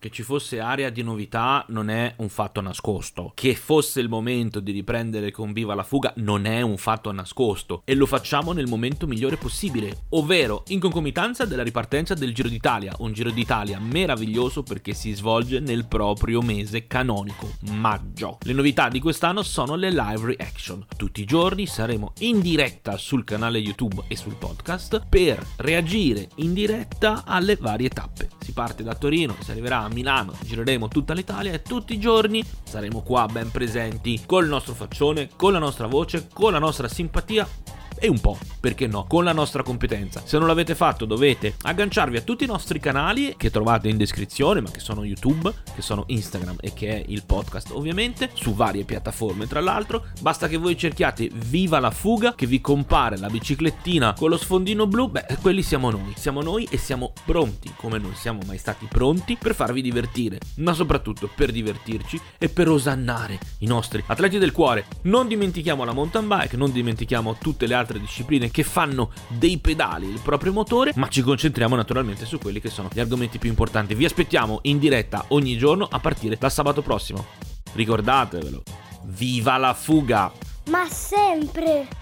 Che ci fosse area di novità non è un fatto nascosto. Che fosse il momento di riprendere con Viva la fuga non è un fatto nascosto. E lo facciamo nel momento migliore possibile, ovvero in concomitanza della ripartenza del Giro d'Italia. Un Giro d'Italia meraviglioso perché si svolge nel proprio mese canonico, maggio. Le novità di quest'anno sono le live reaction. Tutti i giorni saremo in diretta sul canale YouTube e sul podcast per reagire in diretta alle varie tappe. Si parte da Torino, si arriverà a Milano, gireremo tutta l'Italia e tutti i giorni saremo qua ben presenti col nostro faccione, con la nostra voce, con la nostra simpatia e un po', perché no, con la nostra competenza. Se non l'avete fatto dovete agganciarvi a tutti i nostri canali che trovate in descrizione, ma che sono YouTube, che sono Instagram e che è il podcast ovviamente, su varie piattaforme tra l'altro. Basta che voi cerchiate Viva la fuga, che vi compare la biciclettina con lo sfondino blu, beh, quelli siamo noi. Siamo noi e siamo pronti, come non siamo mai stati pronti, per farvi divertire, ma soprattutto per divertirci e per osannare i nostri atleti del cuore. Non dimentichiamo la mountain bike, non dimentichiamo tutte le altre altre che fanno dei pedali il proprio motore, ma ci concentriamo naturalmente su quelli che sono gli argomenti più importanti. Vi aspettiamo in diretta ogni giorno a partire da sabato prossimo. Ricordatevelo, viva la fuga! Ma sempre!